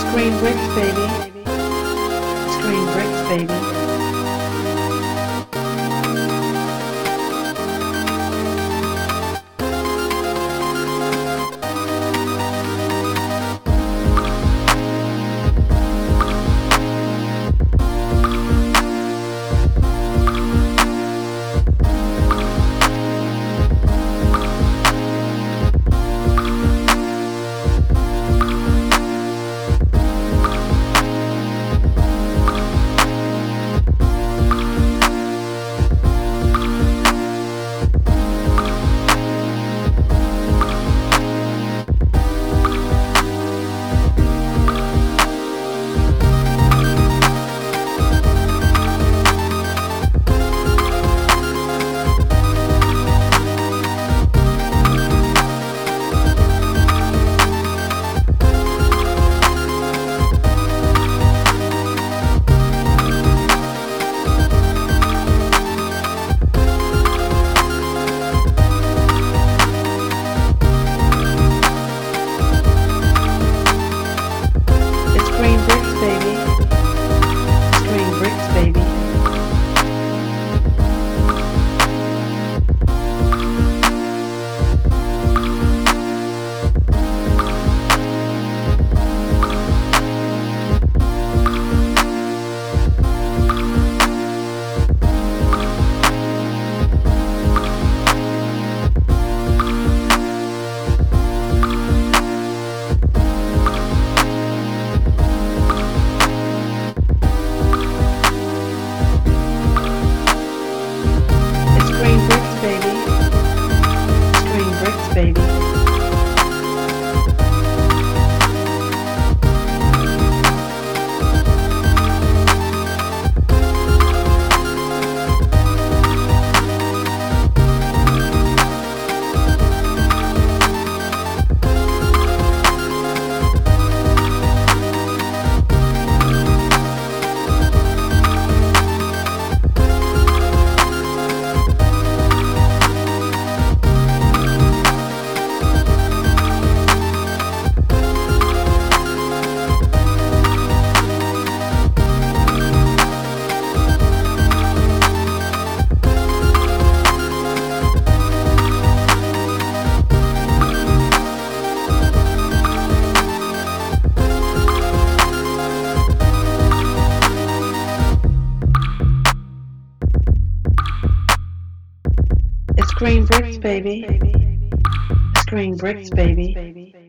Screen bricks, baby. Screen bricks, baby. Baby. It's green bricks, baby. It's green bricks, baby.